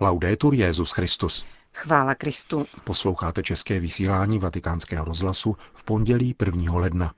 Laudetur Jezus Christus. Chvála Kristu. Posloucháte české vysílání Vatikánského rozhlasu v pondělí 1. ledna.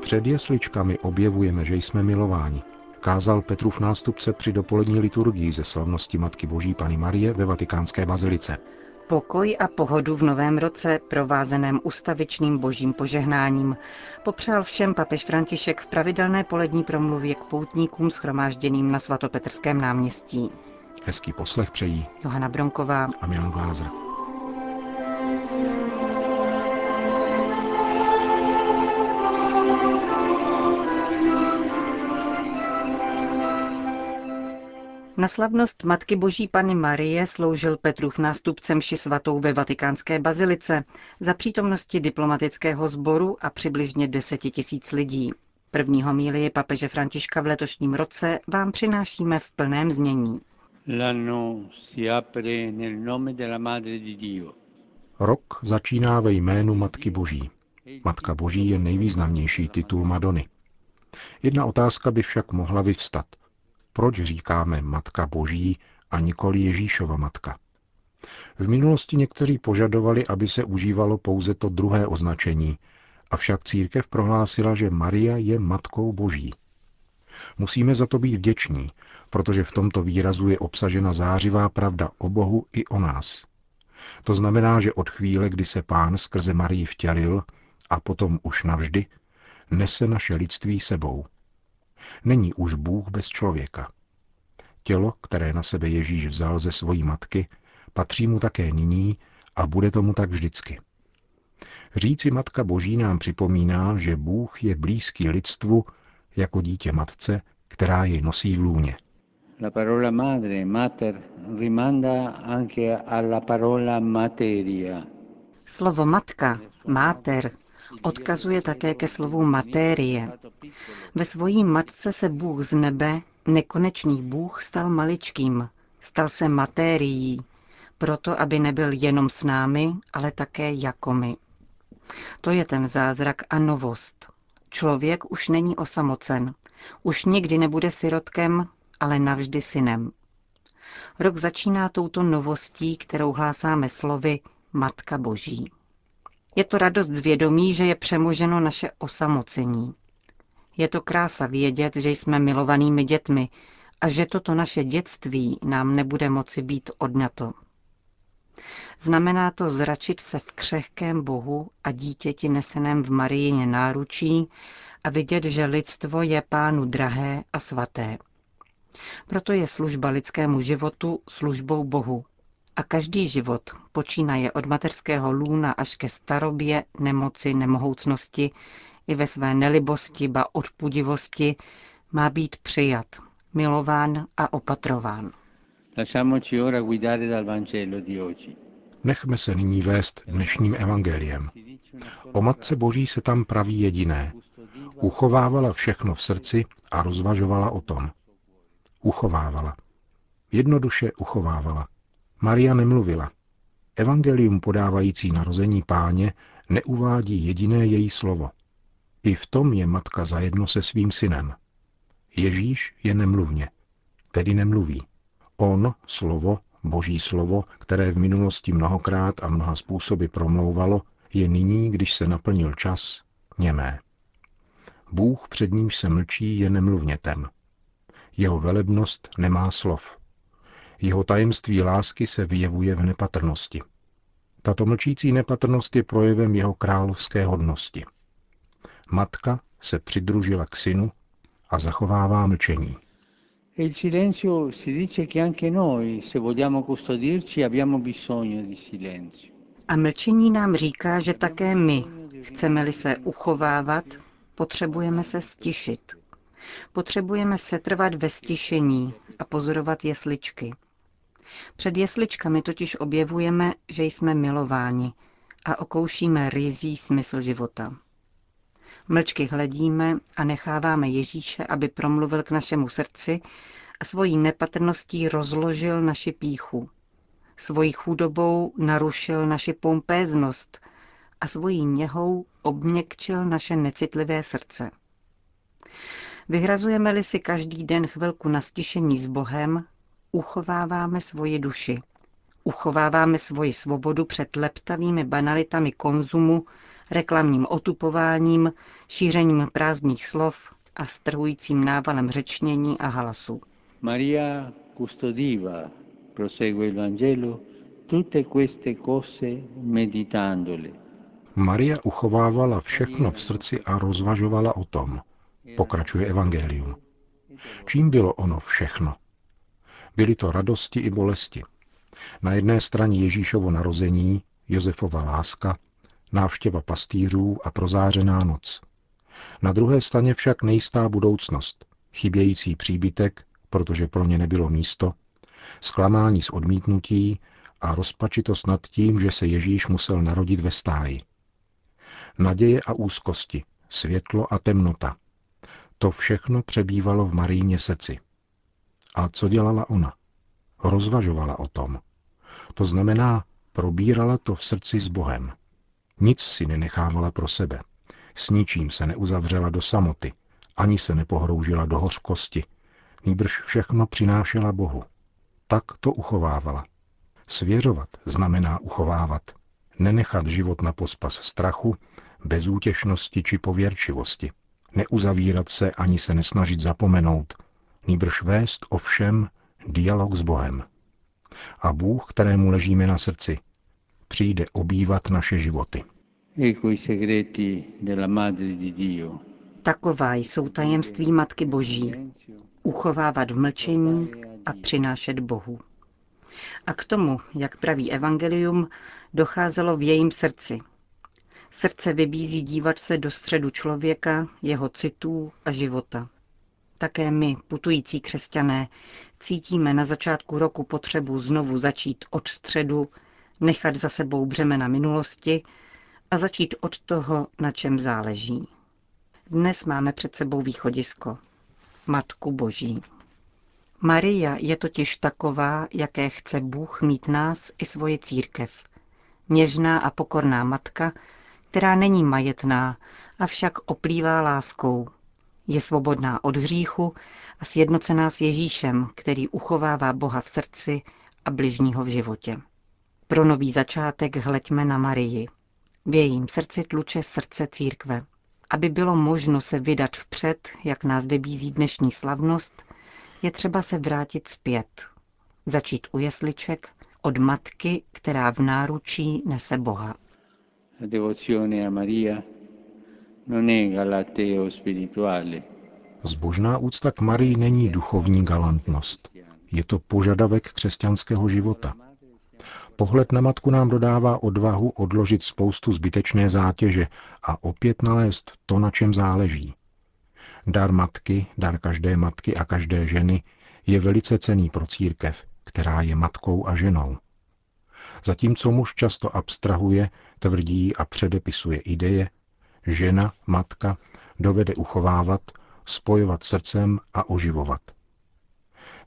Před jesličkami objevujeme, že jsme milováni. Kázal Petrův nástupce při dopolední liturgii ze slavnosti Matky Boží Pany Marie ve vatikánské bazilice. Pokoj a pohodu v novém roce, provázeném ustavičným božím požehnáním, popřál všem papež František v pravidelné polední promluvě k poutníkům schromážděným na svatopetrském náměstí. Hezký poslech přejí Johana Bronková a Milan Glázer. Na slavnost Matky Boží Pany Marie sloužil Petrův nástupcem ši svatou ve vatikánské bazilice za přítomnosti diplomatického sboru a přibližně deseti tisíc lidí. První homílii papeže Františka v letošním roce vám přinášíme v plném znění. Rok začíná ve jménu Matky Boží. Matka Boží je nejvýznamnější titul Madony. Jedna otázka by však mohla vyvstat – proč říkáme Matka Boží a nikoli Ježíšova matka. V minulosti někteří požadovali, aby se užívalo pouze to druhé označení, avšak církev prohlásila, že Maria je Matkou Boží. Musíme za to být vděční, protože v tomto výrazu je obsažena zářivá pravda o Bohu i o nás. To znamená, že od chvíle, kdy se pán skrze Marii vtělil a potom už navždy, nese naše lidství sebou – Není už Bůh bez člověka. Tělo, které na sebe Ježíš vzal ze svojí matky, patří mu také nyní a bude tomu tak vždycky. Říci Matka Boží nám připomíná, že Bůh je blízký lidstvu jako dítě matce, která jej nosí v lůně. La parola madre, mater, rimanda anche alla parola materia. Slovo matka, máter, odkazuje také ke slovu matérie. Ve svojí matce se Bůh z nebe, nekonečný Bůh, stal maličkým, stal se matérií, proto aby nebyl jenom s námi, ale také jako my. To je ten zázrak a novost. Člověk už není osamocen, už nikdy nebude sirotkem, ale navždy synem. Rok začíná touto novostí, kterou hlásáme slovy Matka Boží. Je to radost z vědomí, že je přemoženo naše osamocení. Je to krása vědět, že jsme milovanými dětmi a že toto naše dětství nám nebude moci být odňato. Znamená to zračit se v křehkém Bohu a dítěti neseném v Marijině náručí a vidět, že lidstvo je pánu drahé a svaté. Proto je služba lidskému životu službou Bohu, a každý život, počínaje od mateřského lůna až ke starobě, nemoci, nemohoucnosti, i ve své nelibosti, ba odpudivosti, má být přijat, milován a opatrován. Nechme se nyní vést dnešním evangeliem. O Matce Boží se tam praví jediné. Uchovávala všechno v srdci a rozvažovala o tom. Uchovávala. Jednoduše uchovávala. Maria nemluvila. Evangelium podávající narození páně neuvádí jediné její slovo. I v tom je matka zajedno se svým synem. Ježíš je nemluvně, tedy nemluví. On, slovo, boží slovo, které v minulosti mnohokrát a mnoha způsoby promlouvalo, je nyní, když se naplnil čas, němé. Bůh, před nímž se mlčí, je nemluvnětem. Jeho velebnost nemá slov. Jeho tajemství lásky se vyjevuje v nepatrnosti. Tato mlčící nepatrnost je projevem jeho královské hodnosti. Matka se přidružila k synu a zachovává mlčení. E a mlčení nám říká, že také my, chceme-li se uchovávat, potřebujeme se stišit. Potřebujeme se trvat ve stišení a pozorovat jesličky. Před jesličkami totiž objevujeme, že jsme milováni a okoušíme rizí smysl života. Mlčky hledíme a necháváme Ježíše, aby promluvil k našemu srdci a svojí nepatrností rozložil naši píchu. Svojí chudobou narušil naši pompéznost a svojí něhou obměkčil naše necitlivé srdce. Vyhrazujeme-li si každý den chvilku na stišení s Bohem, uchováváme svoji duši. Uchováváme svoji svobodu před leptavými banalitami konzumu, reklamním otupováním, šířením prázdných slov a strhujícím návalem řečnění a hlasu. Maria custodiva, prosegue il Vangelo, tutte queste cose meditandole. Maria uchovávala všechno v srdci a rozvažovala o tom, pokračuje Evangelium. Čím bylo ono všechno? Byly to radosti i bolesti. Na jedné straně Ježíšovo narození, Josefova láska, návštěva pastýřů a prozářená noc. Na druhé straně však nejistá budoucnost, chybějící příbytek, protože pro ně nebylo místo, zklamání z odmítnutí a rozpačitost nad tím, že se Ježíš musel narodit ve stáji. Naděje a úzkosti, světlo a temnota. To všechno přebývalo v Maríně srdci. A co dělala ona? Rozvažovala o tom. To znamená, probírala to v srdci s Bohem. Nic si nenechávala pro sebe. S ničím se neuzavřela do samoty, ani se nepohroužila do hořkosti, nýbrž všechno přinášela Bohu. Tak to uchovávala. Svěřovat znamená uchovávat. Nenechat život na pospas strachu, bezútěšnosti či pověrčivosti. Neuzavírat se ani se nesnažit zapomenout, nýbrž vést o všem dialog s Bohem. A Bůh, kterému ležíme na srdci, přijde obývat naše životy. Taková jsou tajemství Matky Boží. Uchovávat v mlčení a přinášet Bohu. A k tomu, jak praví Evangelium, docházelo v jejím srdci. Srdce vybízí dívat se do středu člověka, jeho citů a života. Také my, putující křesťané, cítíme na začátku roku potřebu znovu začít od středu, nechat za sebou břemena minulosti a začít od toho, na čem záleží. Dnes máme před sebou východisko. Matku Boží. Maria je totiž taková, jaké chce Bůh mít nás i svoje církev. Něžná a pokorná matka, která není majetná, avšak oplývá láskou. Je svobodná od hříchu a sjednocená s Ježíšem, který uchovává Boha v srdci a bližního v životě. Pro nový začátek hleďme na Marii. V jejím srdci tluče srdce církve. Aby bylo možno se vydat vpřed, jak nás vybízí dnešní slavnost, je třeba se vrátit zpět. Začít u jesliček od matky, která v náručí nese Boha. Zbožná úcta k Marii není duchovní galantnost. Je to požadavek křesťanského života. Pohled na matku nám dodává odvahu odložit spoustu zbytečné zátěže a opět nalézt to, na čem záleží. Dar matky, dar každé matky a každé ženy je velice cený pro církev, která je matkou a ženou. Zatímco muž často abstrahuje, tvrdí a předepisuje ideje, žena, matka, dovede uchovávat, spojovat srdcem a oživovat.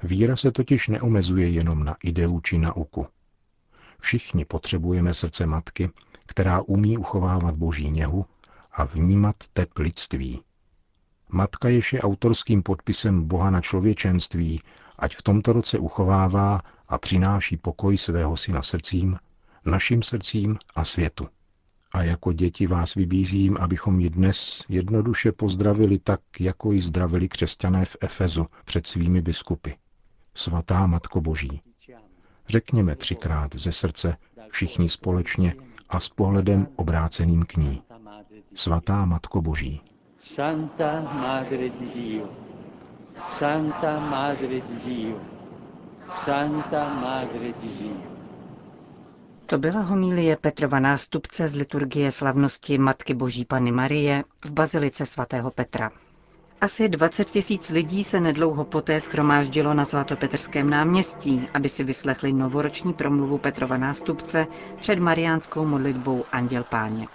Víra se totiž neomezuje jenom na ideu či nauku. Všichni potřebujeme srdce matky, která umí uchovávat boží něhu a vnímat tep lidství. Matka jež je autorským podpisem Boha na člověčenství, ať v tomto roce uchovává a přináší pokoj svého syna srdcím, našim srdcím a světu. A jako děti vás vybízím, abychom ji dnes jednoduše pozdravili tak, jako ji zdravili křesťané v Efezu před svými biskupy. Svatá Matko Boží. Řekněme třikrát ze srdce, všichni společně a s pohledem obráceným k ní. Svatá Matko Boží. Santa Madre di Dio, Santa Madre di Dio, Santa Madre di Dio. To byla homilie Petrova nástupce z liturgie slavnosti Matky Boží Pany Marie v Bazilice svatého Petra. Asi 20 tisíc lidí se nedlouho poté schromáždilo na svatopetrském náměstí, aby si vyslechli novoroční promluvu Petrova nástupce před mariánskou modlitbou Anděl Páně.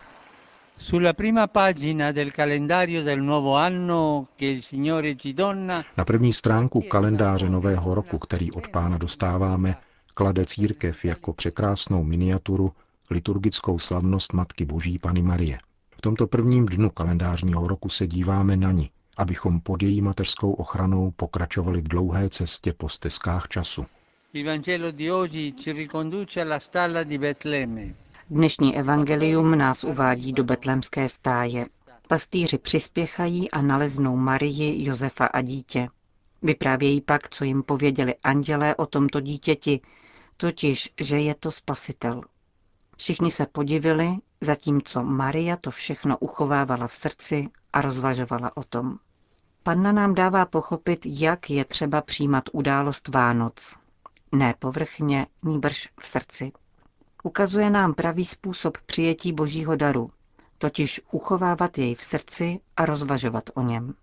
Na první stránku kalendáře nového roku, který od pána dostáváme, klade církev jako překrásnou miniaturu liturgickou slavnost Matky Boží Pany Marie. V tomto prvním dnu kalendářního roku se díváme na ní, abychom pod její mateřskou ochranou pokračovali v dlouhé cestě po stezkách času. Dnešní evangelium nás uvádí do betlémské stáje. Pastýři přispěchají a naleznou Marii, Josefa a dítě. Vyprávějí pak, co jim pověděli andělé o tomto dítěti, totiž, že je to spasitel. Všichni se podivili, zatímco Maria to všechno uchovávala v srdci a rozvažovala o tom. Panna nám dává pochopit, jak je třeba přijímat událost Vánoc. Ne povrchně, níbrž v srdci. Ukazuje nám pravý způsob přijetí božího daru, totiž uchovávat jej v srdci a rozvažovat o něm.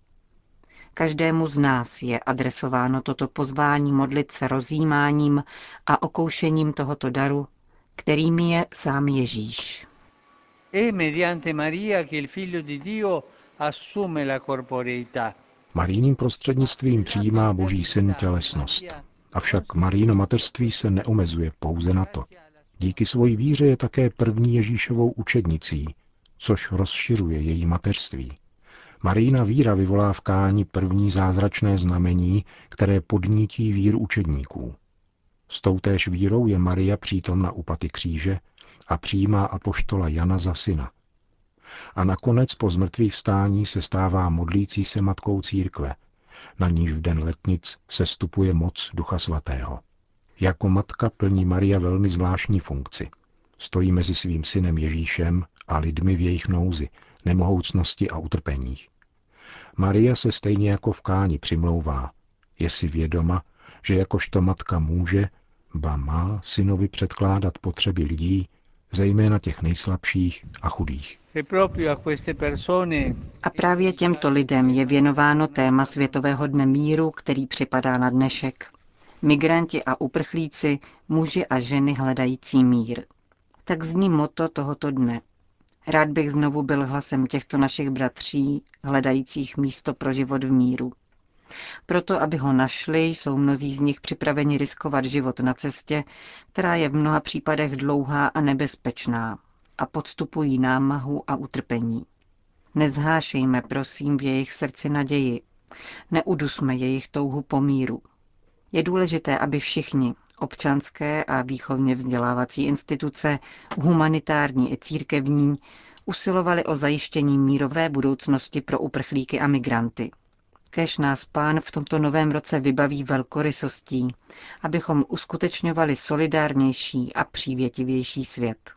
Každému z nás je adresováno toto pozvání modlit se rozjímáním a okoušením tohoto daru, kterým je sám Ježíš. È mediante Maria che il figlio di Dio assume la corporeità. Marijným prostřednictvím přijímá Boží syn tělesnost. Avšak Maríno mateřství se neomezuje pouze na to. Díky svojí víře je také první Ježíšovou učednicí, což rozšiřuje její mateřství. Marína víra vyvolá v Káni první zázračné znamení, které podnítí víru učedníků. S toutéž vírou je Maria přítomna u paty kříže a přijímá apoštola Jana za syna. A nakonec po zmrtvý vstání se stává modlící se matkou církve, na níž v den letnic se stupuje moc Ducha Svatého. Jako matka plní Maria velmi zvláštní funkci. Stojí mezi svým synem Ježíšem a lidmi v jejich nouzi, nemohoucnosti a utrpeních. Maria se stejně jako v Káni přimlouvá. Je si vědoma, že jakožto matka může, ba má synovi předkládat potřeby lidí, zejména těch nejslabších a chudých. A právě těmto lidem je věnováno téma Světového dne míru, který připadá na dnešek. Migranti a uprchlíci, muži a ženy hledající mír. Tak zní moto tohoto dne. Rád bych znovu byl hlasem těchto našich bratří, hledajících místo pro život v míru. Proto, aby ho našli, jsou mnozí z nich připraveni riskovat život na cestě, která je v mnoha případech dlouhá a nebezpečná a podstupují námahu a utrpení. Nezhášejme, prosím, v jejich srdci naději. Neudusme jejich touhu po míru. Je důležité, aby všichni, občanské a výchovně vzdělávací instituce, humanitární i církevní, usilovali o zajištění mírové budoucnosti pro uprchlíky a migranty. Kež nás pán v tomto novém roce vybaví velkorysostí, abychom uskutečňovali solidárnější a přívětivější svět.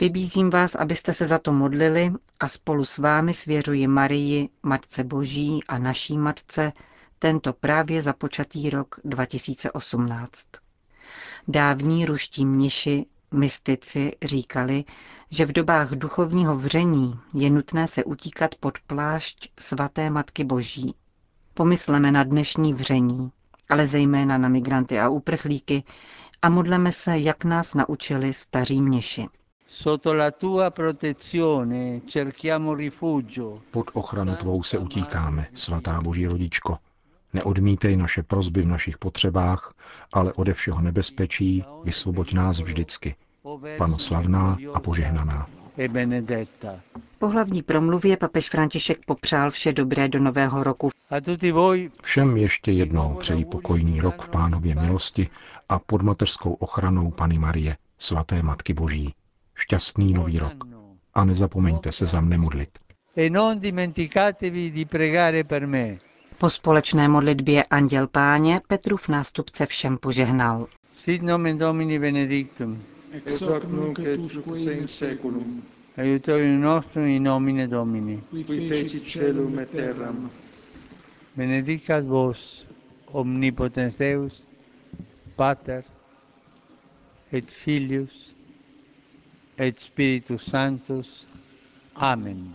Vybízím vás, abyste se za to modlili a spolu s vámi svěřuji Marii, Matce Boží a naší Matce, tento právě započatý rok 2018. Dávní ruští mniši, mystici říkali, že v dobách duchovního vření je nutné se utíkat pod plášť svaté Matky Boží. Pomysleme na dnešní vření, ale zejména na migranty a uprchlíky a modleme se, jak nás naučili staří mniši. Pod ochranu tvou se utíkáme, svatá Boží rodičko. Neodmítej naše prozby v našich potřebách, ale ode všeho nebezpečí vysvoboď nás vždycky. Pano slavná a požehnaná. Po hlavní promluvě papež František popřál vše dobré do nového roku. Všem ještě jednou přeji pokojný rok v pánově milosti a pod mateřskou ochranou Pany Marie, svaté Matky Boží. Šťastný nový rok. A nezapomeňte se za mne modlit. E non dimenticatevi di pregare per me. Po společné modlitbě Anděl Páně Petrův nástupce všem požehnal. Sit nomen Domini benedictum. ex hoc nunc et usque in seculum, Aiutorium nostrum in nomine Domini. qui fecit celum et terram, Benedicat vos, omnipotens Deus, Pater, et Filius, et Spiritus Sanctus. Amen.